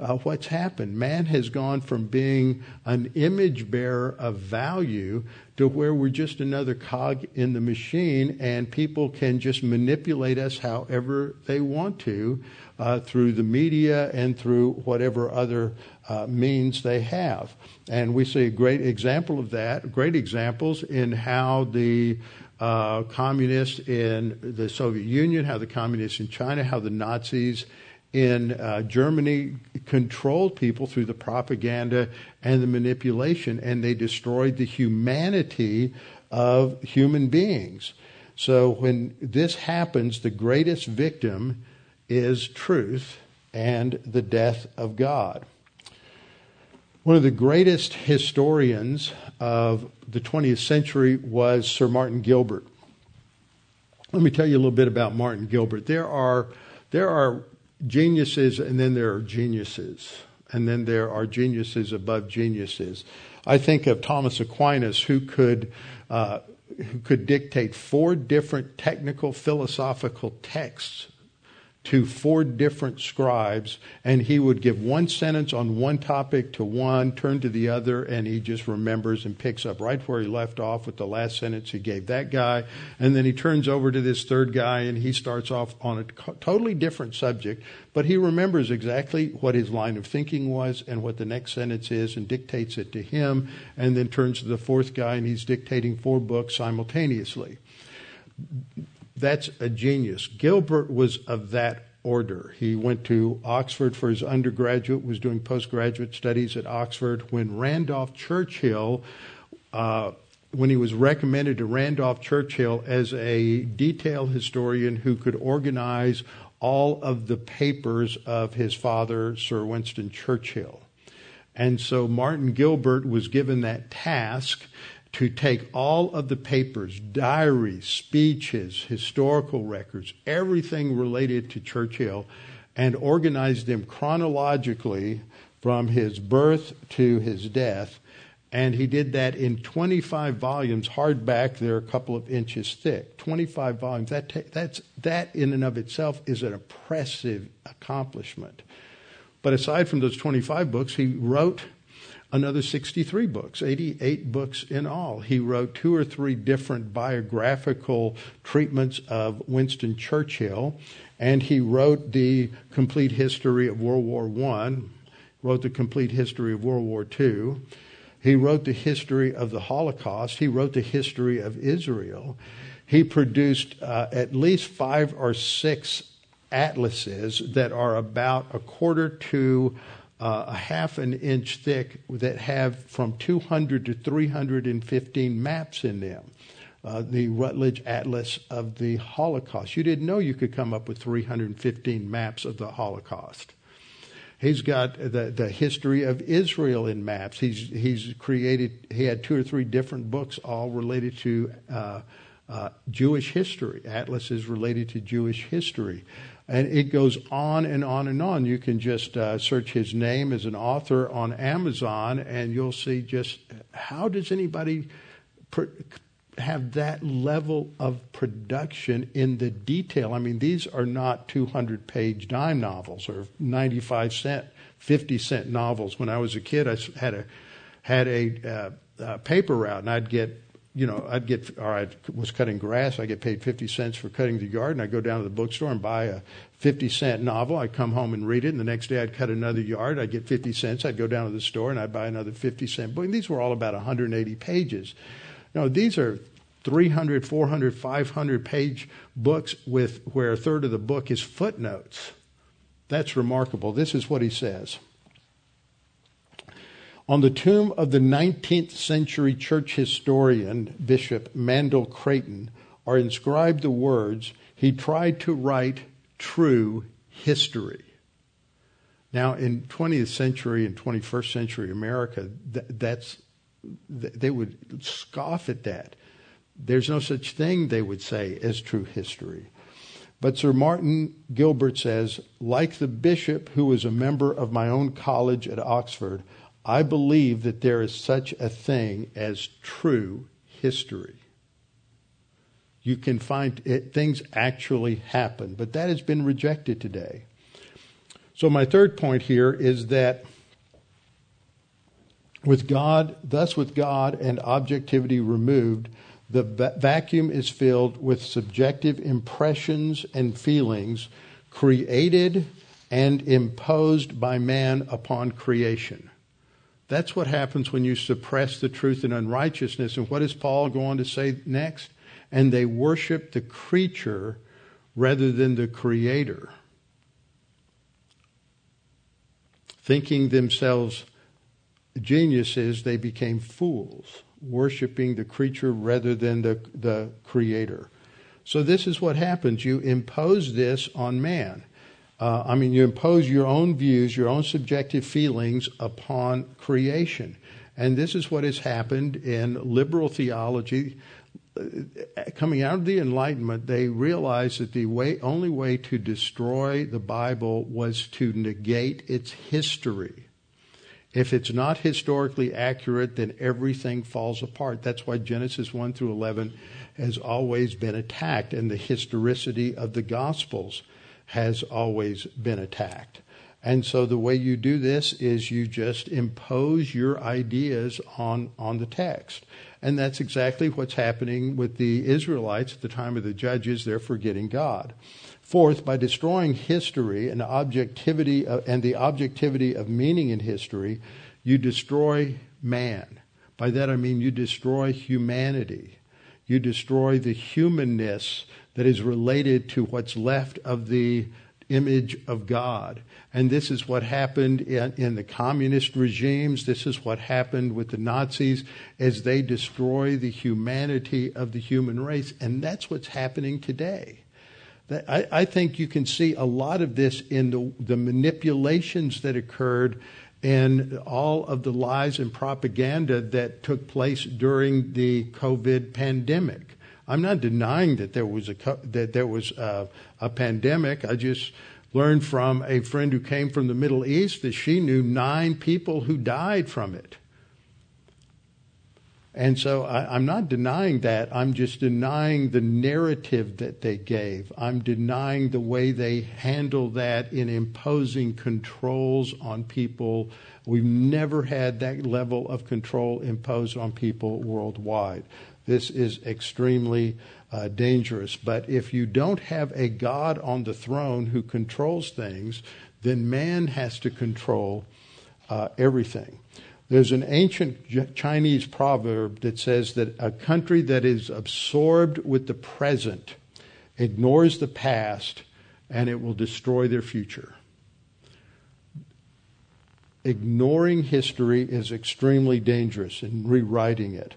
uh, what's happened. Man has gone from being an image bearer of value to where we're just another cog in the machine, and people can just manipulate us however they want to uh, through the media and through whatever other uh, means they have. And we see a great example of that, great examples in how the uh, communists in the Soviet Union, how the communists in China, how the Nazis in uh, Germany controlled people through the propaganda and the manipulation, and they destroyed the humanity of human beings. So when this happens, the greatest victim is truth and the death of God. One of the greatest historians of the 20th century was Sir Martin Gilbert. Let me tell you a little bit about Martin Gilbert. There are there are geniuses, and then there are geniuses, and then there are geniuses above geniuses. I think of Thomas Aquinas, who could uh, who could dictate four different technical philosophical texts to four different scribes, and he would give one sentence on one topic to one, turn to the other, and he just remembers and picks up right where he left off with the last sentence he gave that guy. And then he turns over to this third guy, and he starts off on a totally different subject, but he remembers exactly what his line of thinking was and what the next sentence is and dictates it to him, and then turns to the fourth guy, and he's dictating four books simultaneously that's a genius. Gilbert was of that order. He went to Oxford for his undergraduate, was doing postgraduate studies at Oxford. When Randolph Churchill, uh, when he was recommended to Randolph Churchill as a detail historian who could organize all of the papers of his father, Sir Winston Churchill. And so Martin Gilbert was given that task to take all of the papers, diaries, speeches, historical records, everything related to Churchill, and organize them chronologically from his birth to his death. And he did that in 25 volumes, hardback. They're a couple of inches thick. 25 volumes. That, ta- that's, that in and of itself is an impressive accomplishment. But aside from those 25 books, he wrote another 63 books, 88 books in all. He wrote two or three different biographical treatments of Winston Churchill, and he wrote the complete history of World War I, wrote the complete history of World War II. He wrote the history of the Holocaust. He wrote the history of Israel. He produced uh, at least five or six atlases that are about a quarter to uh, a half an inch thick that have from 200 to 315 maps in them. Uh, the Routledge Atlas of the Holocaust. You didn't know you could come up with 315 maps of the Holocaust. He's got the, the history of Israel in maps. He's, he's created, he had two or three different books all related to uh, uh, Jewish history. Atlas is related to Jewish history. And it goes on and on and on. You can just uh, search his name as an author on Amazon, and you'll see just how does anybody pr- have that level of production in the detail. I mean, these are not 200 page dime novels or 95 cent, 50 cent novels. When I was a kid, I had a had a uh, paper route, and I'd get you know, I'd get, or I was cutting grass, I get paid 50 cents for cutting the yard, and I'd go down to the bookstore and buy a 50 cent novel. I'd come home and read it, and the next day I'd cut another yard, I'd get 50 cents, I'd go down to the store and I'd buy another 50 cent book. And these were all about 180 pages. You know, these are 300, 400, 500 page books with where a third of the book is footnotes. That's remarkable. This is what he says. On the tomb of the 19th century church historian, Bishop Mandell Creighton, are inscribed the words, He tried to write true history. Now, in 20th century and 21st century America, that's, they would scoff at that. There's no such thing, they would say, as true history. But Sir Martin Gilbert says, like the bishop who was a member of my own college at Oxford, I believe that there is such a thing as true history. You can find it, things actually happen, but that has been rejected today. So, my third point here is that with God, thus with God and objectivity removed, the vacuum is filled with subjective impressions and feelings created and imposed by man upon creation. That's what happens when you suppress the truth in unrighteousness. And what does Paul go on to say next? And they worship the creature rather than the creator, thinking themselves geniuses, they became fools, worshiping the creature rather than the, the creator. So, this is what happens. You impose this on man. Uh, I mean, you impose your own views, your own subjective feelings upon creation. And this is what has happened in liberal theology. Uh, coming out of the Enlightenment, they realized that the way, only way to destroy the Bible was to negate its history. If it's not historically accurate, then everything falls apart. That's why Genesis 1 through 11 has always been attacked, and the historicity of the Gospels has always been attacked. And so the way you do this is you just impose your ideas on, on the text. And that's exactly what's happening with the Israelites at the time of the judges. They're forgetting God. Fourth, by destroying history and objectivity of, and the objectivity of meaning in history, you destroy man. By that I mean you destroy humanity. You destroy the humanness that is related to what's left of the image of God. And this is what happened in, in, the communist regimes. This is what happened with the Nazis as they destroy the humanity of the human race. And that's what's happening today. I, I think you can see a lot of this in the, the manipulations that occurred and all of the lies and propaganda that took place during the COVID pandemic. I'm not denying that there was a that there was a, a pandemic. I just learned from a friend who came from the Middle East that she knew nine people who died from it. And so I, am not denying that. I'm just denying the narrative that they gave. I'm denying the way they handle that in imposing controls on people. We've never had that level of control imposed on people worldwide. This is extremely uh, dangerous. But if you don't have a God on the throne who controls things, then man has to control uh, everything. There's an ancient Chinese proverb that says that a country that is absorbed with the present ignores the past and it will destroy their future. ignoring history is extremely dangerous in rewriting it.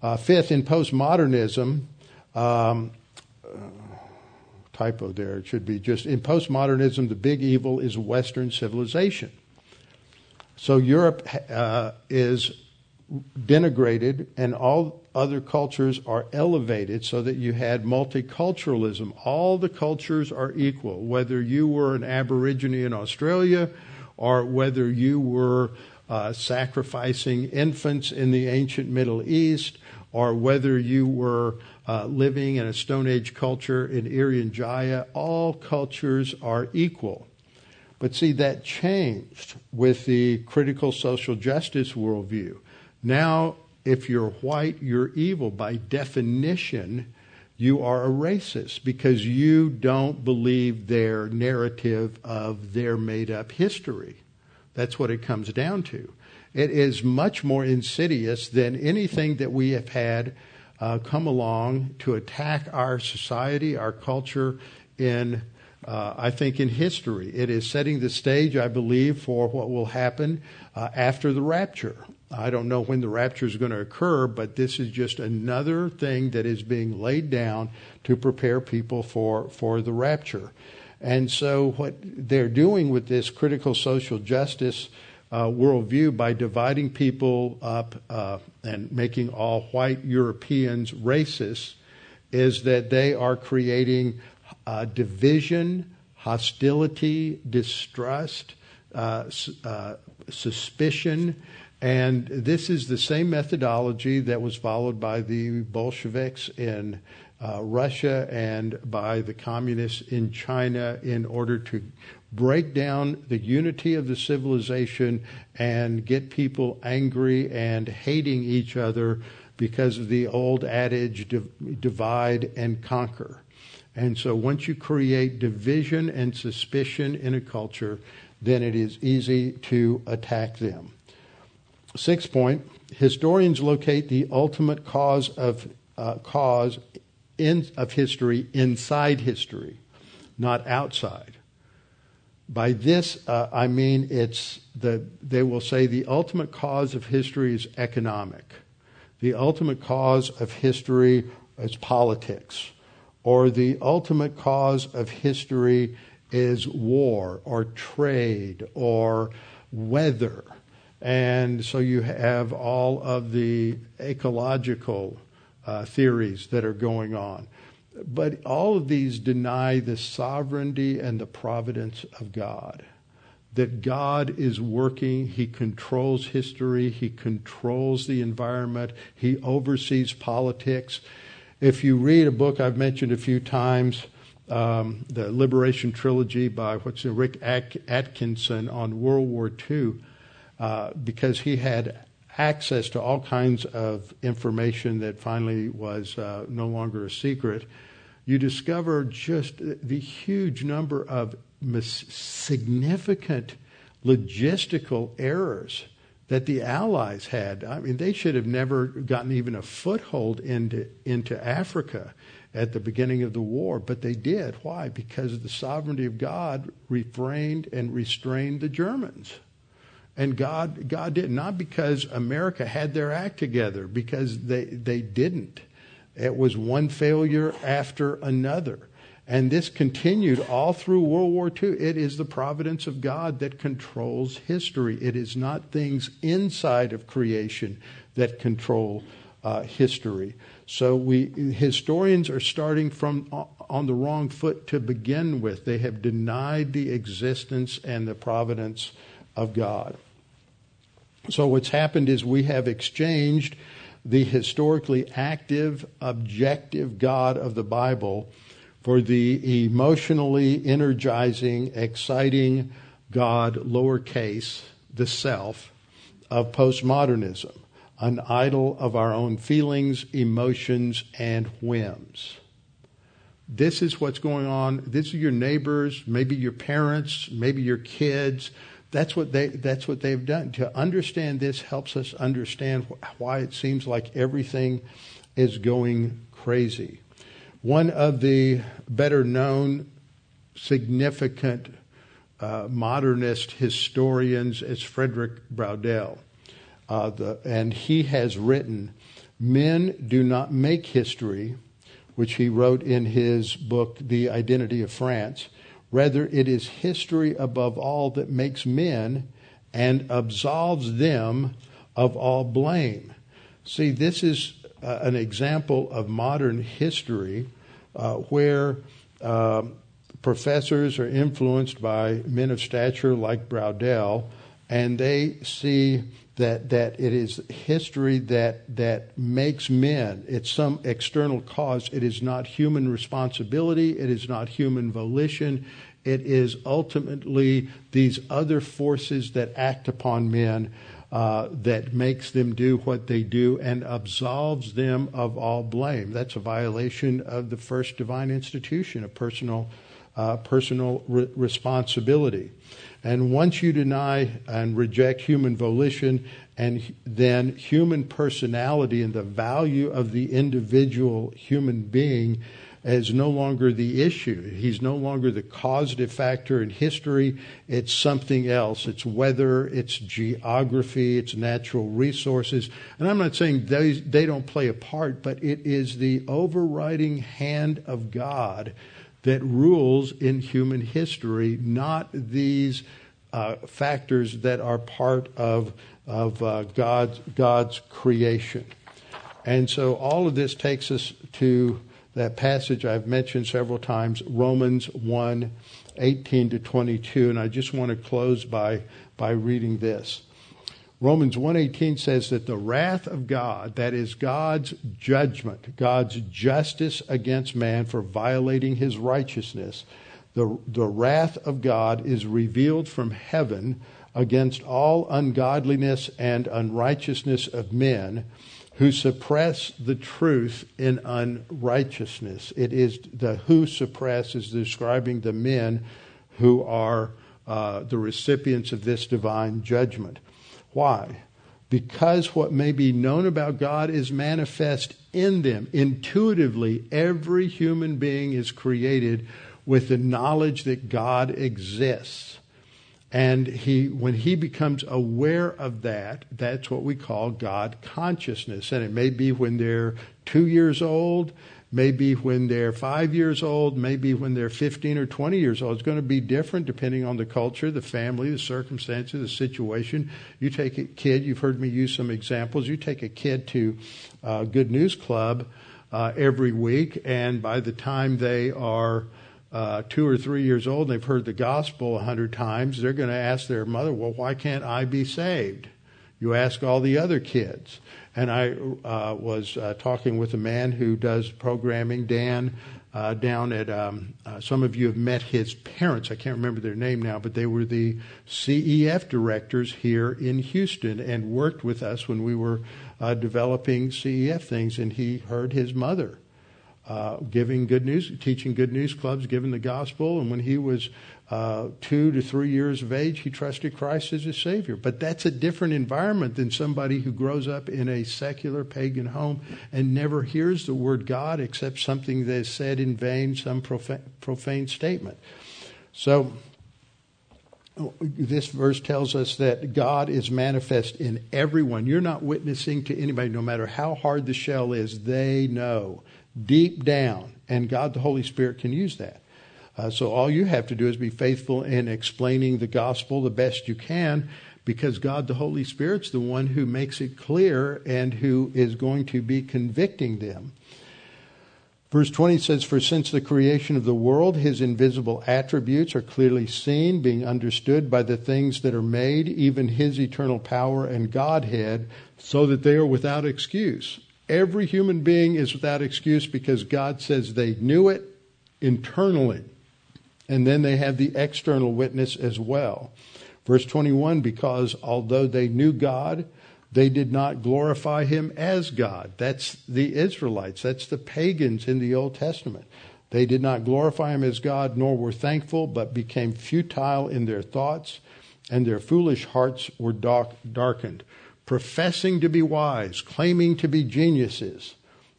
Uh, fifth, in postmodernism, um, typo there, it should be just in postmodernism, the big evil is Western civilization. So Europe uh, is denigrated and all other cultures are elevated so that you had multiculturalism. All the cultures are equal, whether you were an Aborigine in Australia or whether you were uh, sacrificing infants in the ancient Middle East or whether you were uh, living in a Stone Age culture in Irian Jaya, all cultures are equal. But see, that changed with the critical social justice worldview. Now, if you're white, you're evil. By definition, you are a racist because you don't believe their narrative of their made up history. That's what it comes down to. It is much more insidious than anything that we have had uh, come along to attack our society, our culture in uh, I think in history. It is setting the stage, I believe, for what will happen uh, after the rapture. I don't know when the rapture is going to occur, but this is just another thing that is being laid down to prepare people for, for the rapture. And so, what they're doing with this critical social justice uh, worldview by dividing people up uh, and making all white Europeans racist is that they are creating uh, division, hostility, distrust, uh, uh, suspicion. And this is the same methodology that was followed by the Bolsheviks in uh, Russia and by the communists in China in order to break down the unity of the civilization and get people angry and hating each other because of the old adage divide and conquer. And so once you create division and suspicion in a culture, then it is easy to attack them. Sixth point historians locate the ultimate cause of uh, cause in, of history inside history, not outside. By this, uh, I mean it's the, they will say the ultimate cause of history is economic. The ultimate cause of history is politics or the ultimate cause of history is war or trade or weather. And so you have all of the ecological uh, theories that are going on. But all of these deny the sovereignty and the providence of God. That God is working, He controls history, He controls the environment, He oversees politics. If you read a book I've mentioned a few times, um, the Liberation Trilogy by what's it, Rick Atkinson on World War II, uh, because he had access to all kinds of information that finally was uh, no longer a secret, you discover just the huge number of significant logistical errors that the Allies had. I mean, they should have never gotten even a foothold into, into Africa at the beginning of the war, but they did. Why? Because the sovereignty of God refrained and restrained the Germans. And God, God did not because America had their act together, because they, they didn't. It was one failure after another. And this continued all through World War II. It is the providence of God that controls history. It is not things inside of creation that control uh, history. So we historians are starting from uh, on the wrong foot to begin with. They have denied the existence and the providence of God. So what's happened is we have exchanged the historically active, objective God of the Bible for the emotionally energizing, exciting God, lowercase, the self, of postmodernism, an idol of our own feelings, emotions, and whims. This is what's going on. This are your neighbors, maybe your parents, maybe your kids. That's what they that's what they've done. To understand this helps us understand why it seems like everything is going crazy. One of the better known significant uh, modernist historians is Frederick Braudel. Uh, the, and he has written, Men do not make history, which he wrote in his book, The Identity of France. Rather, it is history above all that makes men and absolves them of all blame. See, this is uh, an example of modern history where uh, professors are influenced by men of stature like Braudel, and they see that that it is history that that makes men. It's some external cause. It is not human responsibility. It is not human volition. It is ultimately these other forces that act upon men uh, that makes them do what they do and absolves them of all blame. That's a violation of the first divine institution of personal uh, personal re- responsibility. And once you deny and reject human volition and then human personality and the value of the individual human being is no longer the issue. He's no longer the causative factor in history. It's something else. It's weather, it's geography, it's natural resources. And I'm not saying they, they don't play a part, but it is the overriding hand of God that rules in human history, not these uh, factors that are part of, of uh, God's, God's creation. And so all of this takes us to that passage I've mentioned several times, Romans 1 18 to 22. And I just want to close by, by reading this. Romans 1:18 says that the wrath of God, that is God's judgment, God's justice against man for violating his righteousness, the, the wrath of God is revealed from heaven against all ungodliness and unrighteousness of men who suppress the truth in unrighteousness. It is the who suppress is describing the men who are uh, the recipients of this divine judgment. Why? Because what may be known about God is manifest in them. Intuitively, every human being is created with the knowledge that God exists. And he, when he becomes aware of that, that's what we call God consciousness. And it may be when they're two years old, maybe when they're five years old, maybe when they're 15 or 20 years old. It's going to be different depending on the culture, the family, the circumstances, the situation. You take a kid, you've heard me use some examples. You take a kid to uh, Good News Club uh, every week, and by the time they are uh, two or three years old and they've heard the gospel a hundred times, they're going to ask their mother, well, why can't I be saved? You ask all the other kids. And I uh, was uh, talking with a man who does programming, Dan, uh, down at, um, uh, some of you have met his parents. I can't remember their name now, but they were the CEF directors here in Houston and worked with us when we were uh, developing CEF things. And he heard his mother uh, giving good news, teaching good news clubs, giving the gospel. And when he was uh, two to three years of age, he trusted Christ as his Savior. But that's a different environment than somebody who grows up in a secular pagan home and never hears the word God except something that is said in vain, some profane, profane statement. So, this verse tells us that God is manifest in everyone. You're not witnessing to anybody, no matter how hard the shell is, they know deep down, and God the Holy Spirit can use that. Uh, so all you have to do is be faithful in explaining the gospel the best you can because God the Holy Spirit's the one who makes it clear and who is going to be convicting them. Verse 20 says, For since the creation of the world, his invisible attributes are clearly seen, being understood by the things that are made, even his eternal power and Godhead, so that they are without excuse. Every human being is without excuse because God says they knew it internally. And then they have the external witness as well. Verse 21 because although they knew God, they did not glorify him as God. That's the Israelites, that's the pagans in the Old Testament. They did not glorify him as God, nor were thankful, but became futile in their thoughts, and their foolish hearts were dark, darkened professing to be wise, claiming to be geniuses,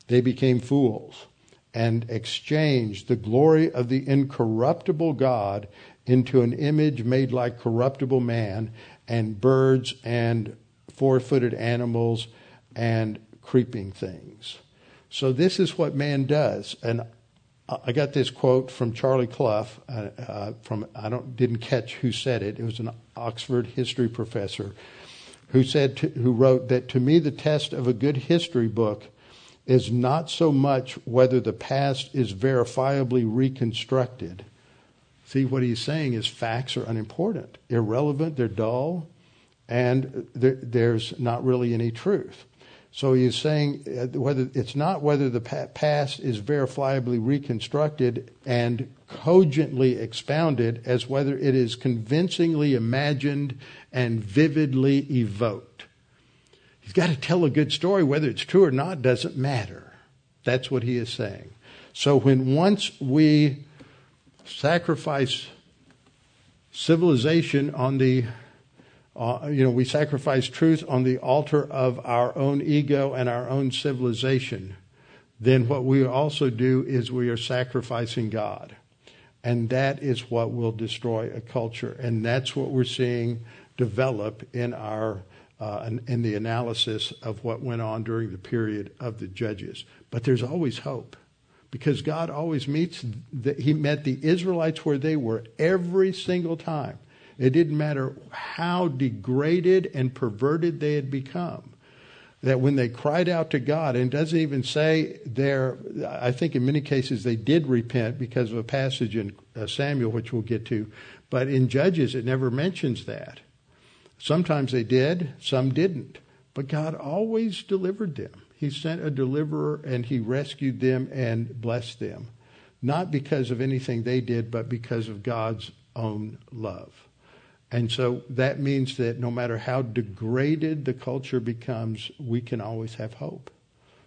they became fools and exchanged the glory of the incorruptible God into an image made like corruptible man, and birds and four footed animals and creeping things. So, this is what man does. And I got this quote from Charlie Clough. Uh, uh, from I don't didn't catch who said it. It was an Oxford history professor who said to, who wrote that to me the test of a good history book is not so much whether the past is verifiably reconstructed. See what he's saying is facts are unimportant, irrelevant, they're dull, and there, there's not really any truth. So he's saying uh, whether it's not whether the past is verifiably reconstructed and cogently expounded as whether it is convincingly imagined and vividly evoked. He's got to tell a good story, whether it's true or not doesn't matter. That's what he is saying. So when once we sacrifice civilization on the uh, you know, we sacrifice truth on the altar of our own ego and our own civilization, then what we also do is we are sacrificing God. And that is what will destroy a culture. And that's what we're seeing develop in our uh, in the analysis of what went on during the period of the judges. But there's always hope because God always meets, the, He met the Israelites where they were every single time. It didn't matter how degraded and perverted they had become. That when they cried out to God, and doesn't even say there, I think in many cases they did repent because of a passage in uh, Samuel, which we'll get to, but in Judges it never mentions that. Sometimes they did, some didn't. But God always delivered them. He sent a deliverer and he rescued them and blessed them. Not because of anything they did, but because of God's own love. And so that means that no matter how degraded the culture becomes, we can always have hope.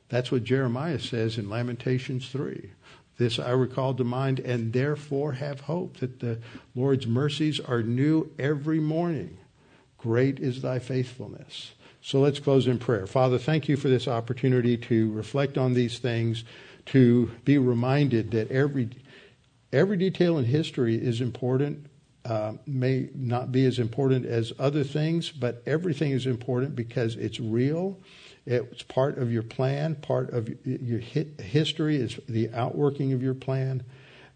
That's what Jeremiah says in Lamentations 3. This I recall to mind, and therefore have hope that the Lord's mercies are new every morning. Great is thy faithfulness. So let's close in prayer. Father, thank you for this opportunity to reflect on these things, to be reminded that every every detail in history is important uh, may not be as important as other things, but everything is important because it's real. It's part of your plan, part of your history is the outworking of your plan,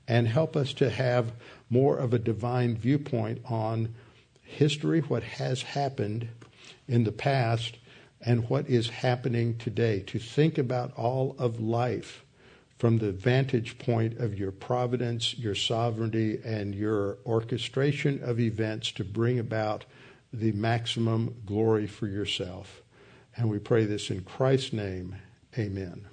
and help us to have more of a divine viewpoint on history, what has happened in the past, and what is happening today. To think about all of life from the vantage point of your providence, your sovereignty, and your orchestration of events to bring about the maximum glory for yourself. And we pray this in Christ's name. Amen.